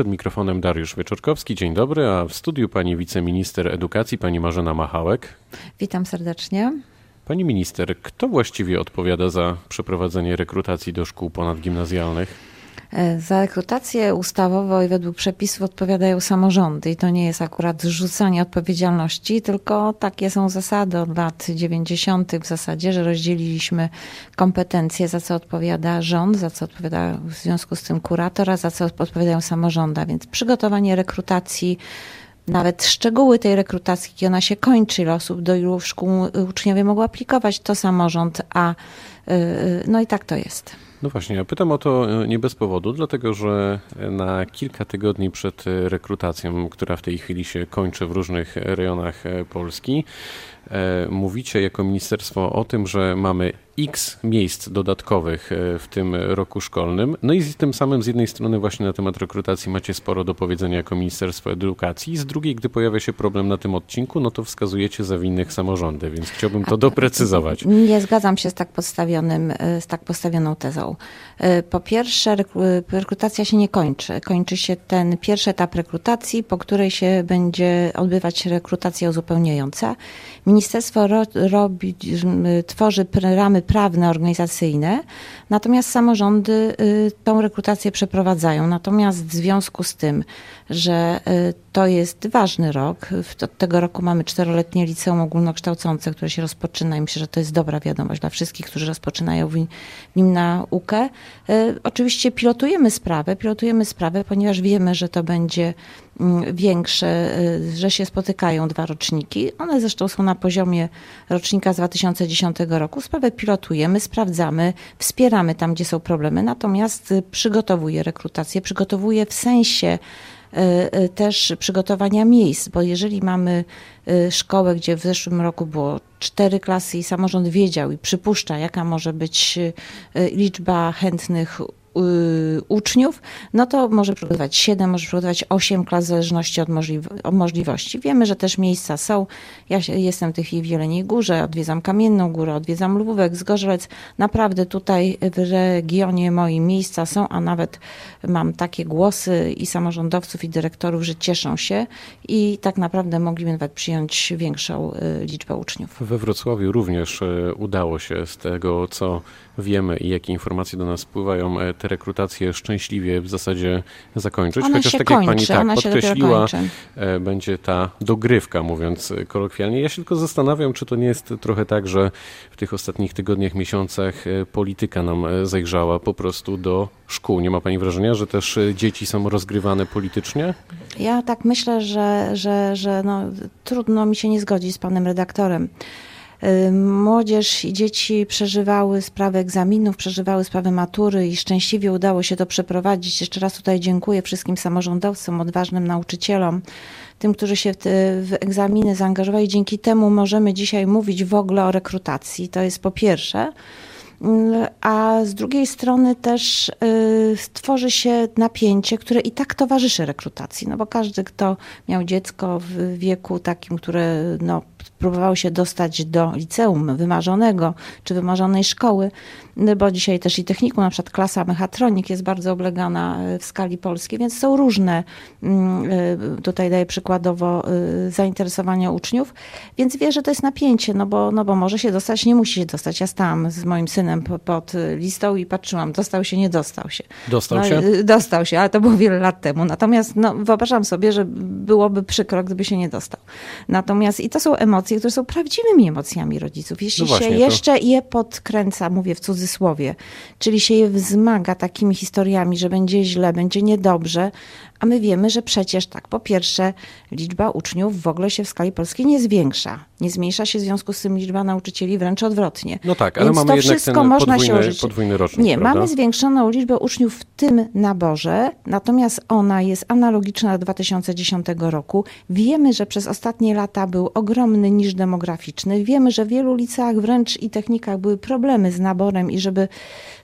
Przed mikrofonem Dariusz Wieczorkowski. Dzień dobry, a w studiu pani wiceminister edukacji, pani Marzena Machałek. Witam serdecznie. Pani minister, kto właściwie odpowiada za przeprowadzenie rekrutacji do szkół ponadgimnazjalnych? E, za rekrutację ustawowo i według przepisów odpowiadają samorządy i to nie jest akurat zrzucanie odpowiedzialności, tylko takie są zasady od lat 90. w zasadzie, że rozdzieliliśmy kompetencje, za co odpowiada rząd, za co odpowiada w związku z tym kurator, a za co odpowiadają samorząda, więc przygotowanie rekrutacji nawet szczegóły tej rekrutacji, kiedy ona się kończy, ile osób do ilu szkół uczniowie mogą aplikować, to samorząd, a y, y, no i tak to jest. No właśnie, ja pytam o to e, nie bez powodu, dlatego że na kilka tygodni przed rekrutacją, która w tej chwili się kończy w różnych rejonach e, Polski, e, mówicie jako ministerstwo o tym, że mamy x miejsc dodatkowych e, w tym roku szkolnym. No i z tym samym z jednej strony właśnie na temat rekrutacji macie sporo do powiedzenia jako Ministerstwo Edukacji, z drugiej, gdy pojawia się problem na tym odcinku, no to wskazujecie za winnych samorządy, więc chciałbym to doprecyzować. Nie zgadzam się z tak, postawionym, e, z tak postawioną tezą. E, po pierwsze, rekrutacja się nie kończy. Kończy się ten pierwszy etap rekrutacji, po której się będzie odbywać rekrutacja uzupełniająca. Ministerstwo ro, robi, tworzy ramy prawne, organizacyjne, natomiast samorządy y, tą rekrutację przeprowadzają. Natomiast w związku z tym, że y, to jest ważny rok, od tego roku mamy czteroletnie liceum ogólnokształcące, które się rozpoczyna i myślę, że to jest dobra wiadomość dla wszystkich, którzy rozpoczynają w nim naukę. Y, oczywiście pilotujemy sprawę, pilotujemy sprawę, ponieważ wiemy, że to będzie większe, że się spotykają dwa roczniki. One zresztą są na poziomie rocznika z 2010 roku. Sprawę pilotujemy, sprawdzamy, wspieramy tam, gdzie są problemy, natomiast przygotowuję rekrutację, przygotowuję w sensie e, też przygotowania miejsc, bo jeżeli mamy szkołę, gdzie w zeszłym roku było cztery klasy i samorząd wiedział i przypuszcza, jaka może być liczba chętnych Y, uczniów, no to może przygotować 7, może przygotować 8 klas w zależności od, od możliwości. Wiemy, że też miejsca są. Ja jestem w tej chwili w Jeleniej Górze, odwiedzam Kamienną Górę, odwiedzam Lwówek, Zgorzelec. Naprawdę tutaj w regionie moim miejsca są, a nawet mam takie głosy i samorządowców, i dyrektorów, że cieszą się i tak naprawdę mogliby nawet przyjąć większą y, liczbę uczniów. We Wrocławiu również y, udało się z tego, co wiemy i jakie informacje do nas spływają, e, te rekrutacje szczęśliwie w zasadzie zakończyć. Ona Chociaż się tak kończy, jak pani tak podkreśliła, e, będzie ta dogrywka, mówiąc kolokwialnie. Ja się tylko zastanawiam, czy to nie jest trochę tak, że w tych ostatnich tygodniach, miesiącach e, polityka nam zajrzała po prostu do szkół. Nie ma pani wrażenia, że też dzieci są rozgrywane politycznie? Ja tak myślę, że, że, że no, trudno mi się nie zgodzić z panem redaktorem. Młodzież i dzieci przeżywały sprawę egzaminów, przeżywały sprawę matury i szczęśliwie udało się to przeprowadzić. Jeszcze raz tutaj dziękuję wszystkim samorządowcom, odważnym nauczycielom, tym, którzy się w, te, w egzaminy zaangażowali. Dzięki temu możemy dzisiaj mówić w ogóle o rekrutacji. To jest po pierwsze a z drugiej strony też y, stworzy się napięcie, które i tak towarzyszy rekrutacji, no bo każdy, kto miał dziecko w wieku takim, które no, próbowało się dostać do liceum wymarzonego czy wymarzonej szkoły, bo dzisiaj też i technikum, na przykład klasa mechatronik jest bardzo oblegana y, w skali polskiej, więc są różne, mm, y, tutaj daję przykładowo zainteresowania uczniów, więc wie, że to jest napięcie, no bo, no bo może się dostać, nie musi się dostać. Ja stałam z moim synem pod listą i patrzyłam, dostał się, nie dostał się. Dostał no, się? Dostał się, ale to było wiele lat temu. Natomiast no, wyobrażam sobie, że byłoby przykro, gdyby się nie dostał. Natomiast i to są emocje, które są prawdziwymi emocjami rodziców. Jeśli no się jeszcze je podkręca, mówię w cudzysłowie, czyli się je wzmaga takimi historiami, że będzie źle, będzie niedobrze, a my wiemy, że przecież tak, po pierwsze, liczba uczniów w ogóle się w skali polskiej nie zwiększa. Nie zmniejsza się w związku z tym liczba nauczycieli, wręcz odwrotnie. No tak, ale Więc mamy to jednak wszystko ten można podwójny, się podwójny rocznik. Nie, prawda? mamy zwiększoną liczbę uczniów w tym naborze, natomiast ona jest analogiczna do 2010 roku. Wiemy, że przez ostatnie lata był ogromny niż demograficzny. Wiemy, że w wielu liceach wręcz i technikach były problemy z naborem i żeby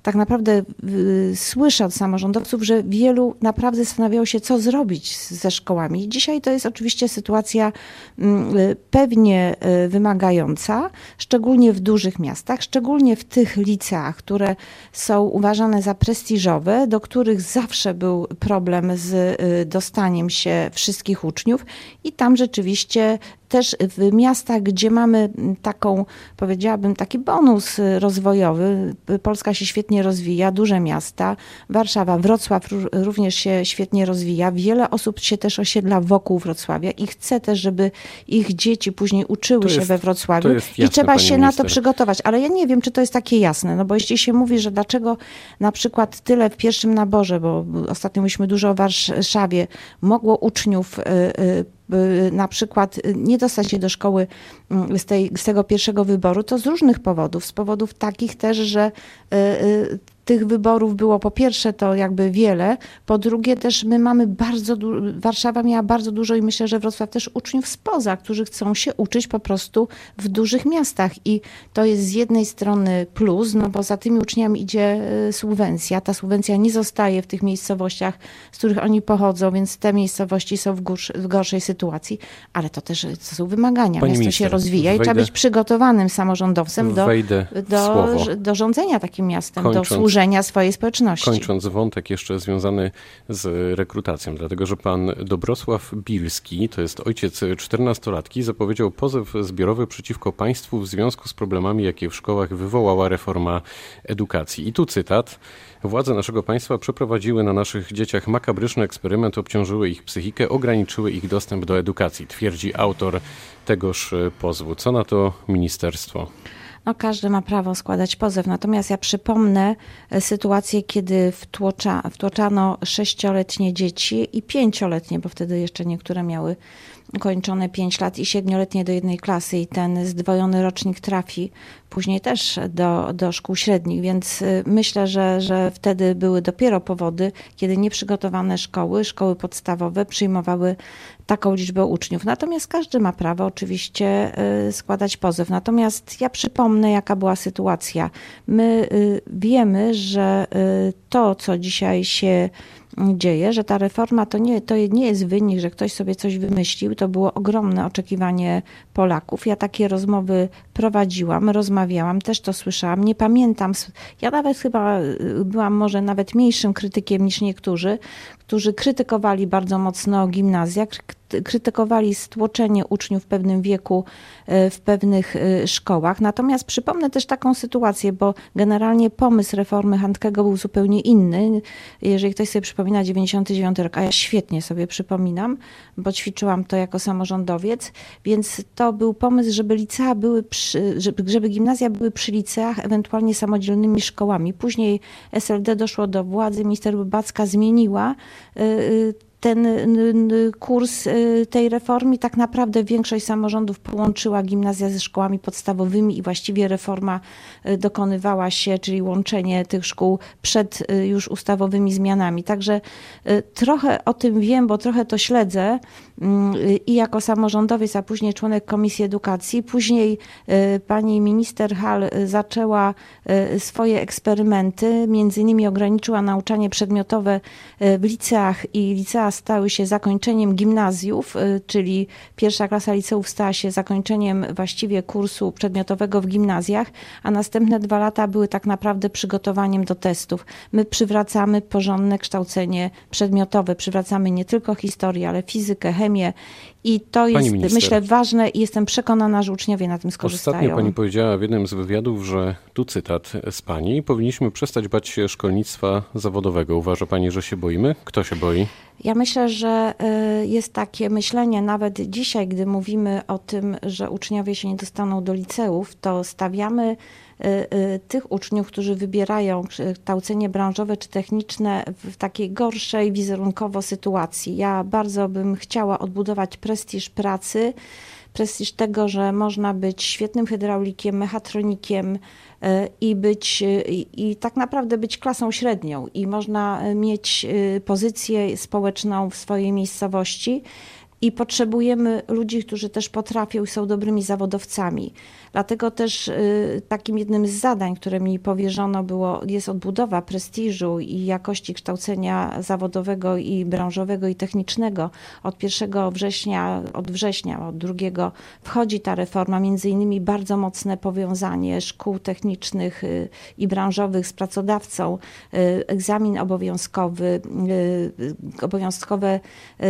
tak naprawdę y, słyszę od samorządowców, że wielu naprawdę zastanawiało się, co zrobić ze szkołami. Dzisiaj to jest oczywiście sytuacja mm, y, pewnie wymagająca, szczególnie w dużych miastach, szczególnie w tych liceach, które są uważane za prestiżowe, do których zawsze był problem z dostaniem się wszystkich uczniów. I tam rzeczywiście też w miastach, gdzie mamy taką, powiedziałabym, taki bonus rozwojowy, Polska się świetnie rozwija, duże miasta, Warszawa, Wrocław również się świetnie rozwija, wiele osób się też osiedla wokół Wrocławia i chce też, żeby ich dzieci później uczyły się we Wrocławiu jasne, i trzeba się minister. na to przygotować. Ale ja nie wiem, czy to jest takie jasne, no bo jeśli się mówi, że dlaczego na przykład tyle w pierwszym naborze, bo ostatnio mówiliśmy dużo o Warszawie, mogło uczniów y, y, na przykład nie dostać się do szkoły mm, z, tej, z tego pierwszego wyboru, to z różnych powodów. Z powodów takich też, że y, y, tych wyborów było po pierwsze to jakby wiele, po drugie też my mamy bardzo, Warszawa miała bardzo dużo i myślę, że Wrocław też uczniów spoza, którzy chcą się uczyć po prostu w dużych miastach. I to jest z jednej strony plus, no bo za tymi uczniami idzie e, subwencja, ta subwencja nie zostaje w tych miejscowościach, z których oni pochodzą, więc te miejscowości są w, górsz, w gorszej sytuacji, ale to też to są wymagania, Pani miasto minister, się rozwija i trzeba być przygotowanym samorządowcem do, do, do rządzenia takim miastem, Kończąc. do służenia swojej społeczności. Kończąc wątek jeszcze związany z rekrutacją, dlatego że pan Dobrosław Bilski, to jest ojciec czternastolatki, zapowiedział pozew zbiorowy przeciwko państwu w związku z problemami, jakie w szkołach wywołała reforma edukacji. I tu cytat. Władze naszego państwa przeprowadziły na naszych dzieciach makabryczny eksperyment, obciążyły ich psychikę, ograniczyły ich dostęp do edukacji, twierdzi autor tegoż pozwu. Co na to ministerstwo? No, każdy ma prawo składać pozew. Natomiast ja przypomnę e, sytuację, kiedy wtłocza, wtłoczano sześcioletnie dzieci i pięcioletnie, bo wtedy jeszcze niektóre miały kończone 5 lat i siedmioletnie do jednej klasy i ten zdwojony rocznik trafi później też do, do szkół średnich, więc y, myślę, że, że wtedy były dopiero powody, kiedy nieprzygotowane szkoły, szkoły podstawowe przyjmowały taką liczbę uczniów. Natomiast każdy ma prawo oczywiście y, składać pozew. Natomiast ja przypomnę, jaka była sytuacja. My y, wiemy, że to, co dzisiaj się dzieje, że ta reforma to nie, to nie jest wynik, że ktoś sobie coś wymyślił, to było ogromne oczekiwanie Polaków. Ja takie rozmowy prowadziłam, rozmawiałam, też to słyszałam. Nie pamiętam, ja nawet chyba y, byłam może nawet mniejszym krytykiem niż niektórzy, którzy krytykowali bardzo mocno gimnazja, krytykowali stłoczenie uczniów w pewnym wieku e, w pewnych e, szkołach. Natomiast przypomnę też taką sytuację, bo generalnie pomysł reformy Handkego był zupełnie inny. Jeżeli ktoś sobie przypomina 99 rok, a ja świetnie sobie przypominam, bo ćwiczyłam to jako samorządowiec, więc to był pomysł, żeby licea były przy, żeby, gimnazja były przy liceach, ewentualnie samodzielnymi szkołami. Później SLD doszło do władzy, minister Wybacka zmieniła y, ten kurs y, tej reformy. Tak naprawdę większość samorządów połączyła gimnazja ze szkołami podstawowymi i właściwie reforma y, dokonywała się, czyli łączenie tych szkół przed y, już ustawowymi zmianami. Także trochę o tym wiem, bo trochę to śledzę mm, i jako samorządowiec, a później członek Komisji Edukacji. Później pani minister Hall zaczęła swoje eksperymenty, między innymi ograniczyła nauczanie przedmiotowe w liceach i stały się zakończeniem gimnazjów, y, czyli pierwsza klasa liceów stała się zakończeniem właściwie kursu przedmiotowego w gimnazjach, a następne dwa lata były tak naprawdę przygotowaniem do testów. My przywracamy porządne kształcenie przedmiotowe, przywracamy nie tylko historię, ale fizykę, chemię i to jest, myślę, ważne i jestem przekonana, że uczniowie na tym skorzystają. Ostatnio pani powiedziała w jednym z wywiadów, że tu cytat z pani, powinniśmy przestać bać się szkolnictwa zawodowego. Uważa pani, że się boimy? Kto się boi? Ja myślę, że y, jest takie myślenie, nawet dzisiaj, gdy mówimy o tym, że uczniowie się nie dostaną do liceów, to stawiamy tych uczniów, którzy wybierają kształcenie branżowe czy techniczne w takiej gorszej wizerunkowo sytuacji. Ja bardzo bym chciała odbudować prestiż pracy, prestiż tego, że można być świetnym hydraulikiem, mechatronikiem y, i być i, i, tak naprawdę być klasą średnią i można mieć pozycję społeczną w swojej miejscowości i potrzebujemy ludzi, którzy też potrafią i są dobrymi zawodowcami. Dlatego też y, takim jednym z zadań, które mi powierzono było, jest odbudowa prestiżu i jakości kształcenia zawodowego i branżowego i technicznego. Od 1 września, od września, od drugiego wchodzi ta reforma, między innymi bardzo mocne powiązanie szkół technicznych y, i branżowych z pracodawcą, y, egzamin obowiązkowy, obowiązkowe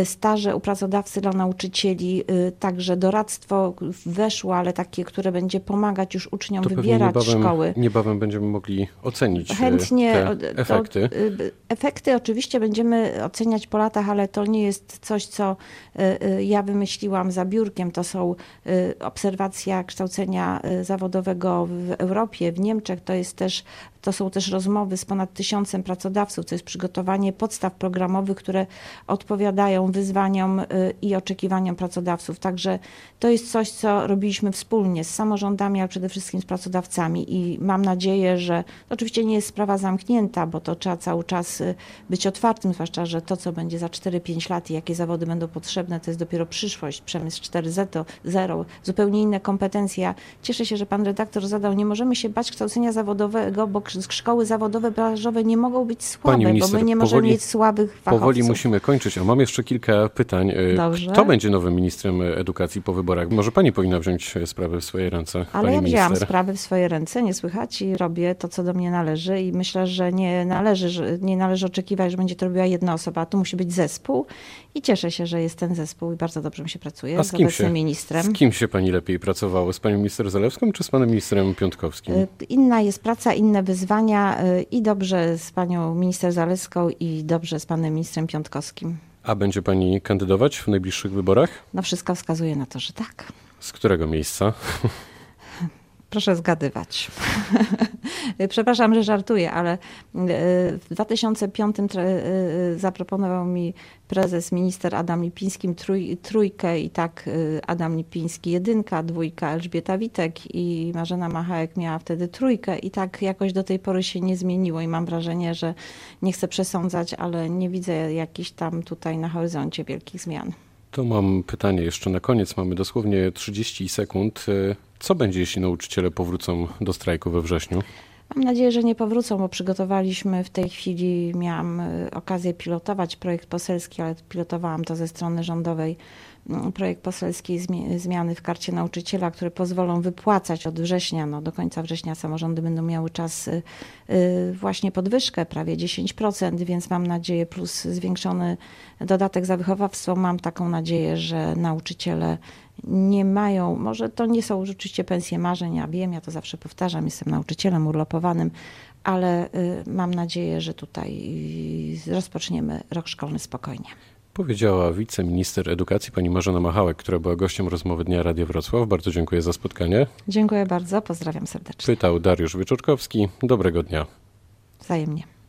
staże u pracodawcy dla nauczycieli, także doradztwo weszło, ale takie, które będzie pomagać już uczniom to wybierać niebawem, szkoły. Niebawem będziemy mogli ocenić Chętnie te efekty. To, efekty oczywiście będziemy oceniać po latach, ale to nie jest coś, co ja wymyśliłam za biurkiem. To są obserwacja kształcenia zawodowego w Europie, w Niemczech. To jest też to są też rozmowy z ponad tysiącem pracodawców, to jest przygotowanie podstaw programowych, które odpowiadają wyzwaniom i oczekiwaniom pracodawców. Także to jest coś, co robiliśmy wspólnie z samorządami, ale przede wszystkim z pracodawcami i mam nadzieję, że oczywiście nie jest sprawa zamknięta, bo to trzeba cały czas być otwartym, zwłaszcza, że to, co będzie za 4-5 lat i jakie zawody będą potrzebne, to jest dopiero przyszłość, przemysł 4.0, zupełnie inne kompetencje. Cieszę się, że pan redaktor zadał, nie możemy się bać kształcenia zawodowego, bo szkoły zawodowe, branżowe nie mogą być słabe, minister, bo my nie możemy powoli, mieć słabych fachowców. Powoli musimy kończyć, a mam jeszcze kilka pytań. E, Dobrze. Kto będzie nowym ministrem edukacji po wyborach? Może pani powinna wziąć sprawy w swoje ręce, Ale ja wzięłam minister. sprawy w swoje ręce, nie słychać i robię to, co do mnie należy i myślę, że nie należy, że nie należy oczekiwać, że będzie to robiła jedna osoba, tu musi być zespół i cieszę się, że jest ten zespół i bardzo dobrze mi się pracuje a z, kim się, ministrem. Z kim się pani lepiej pracowało? Z panią minister Zalewską czy z panem ministrem Piątkowskim? E, inna jest praca, inne wyzwania e, i dobrze z panią minister Zalewską i dobrze z panem ministrem Piątkowskim. A będzie pani kandydować w najbliższych wyborach? No wszystko wskazuje na to, że tak. Z którego miejsca? Proszę zgadywać. Przepraszam, że żartuję, ale e, w 2005 e, e, zaproponował mi prezes, minister Adam Lipiński trój, trójkę i tak Adam Lipiński jedynka, dwójka Elżbieta Witek i Marzena Machałek miała wtedy trójkę i tak jakoś do tej pory się nie zmieniło i mam wrażenie, że nie chcę przesądzać, ale nie widzę jakichś tam tutaj na horyzoncie wielkich zmian. To mam pytanie jeszcze na koniec. Mamy dosłownie 30 sekund. Co będzie, jeśli nauczyciele powrócą do strajku we wrześniu? Mam nadzieję, że nie powrócą, bo przygotowaliśmy w tej chwili, miałam y, okazję pilotować projekt poselski, ale pilotowałam to ze strony rządowej projekt poselskiej zmiany w karcie nauczyciela, które pozwolą wypłacać od września, no do końca września samorządy będą miały czas y, y, właśnie podwyżkę prawie 10%, więc mam nadzieję, plus zwiększony dodatek za wychowawstwo, mam taką nadzieję, że nauczyciele nie mają, może to nie są rzeczywiście pensje marzeń, ja wiem, ja to zawsze powtarzam, jestem nauczycielem urlopowanym, ale y, mam nadzieję, że tutaj rozpoczniemy rok szkolny spokojnie. Powiedziała wiceminister edukacji pani Marzena Machałek, która była gościem rozmowy Dnia Radio Wrocław. Bardzo dziękuję za spotkanie. Dziękuję bardzo, pozdrawiam serdecznie. Pytał Dariusz Wyczorkowski. Dobrego dnia. Wzajemnie.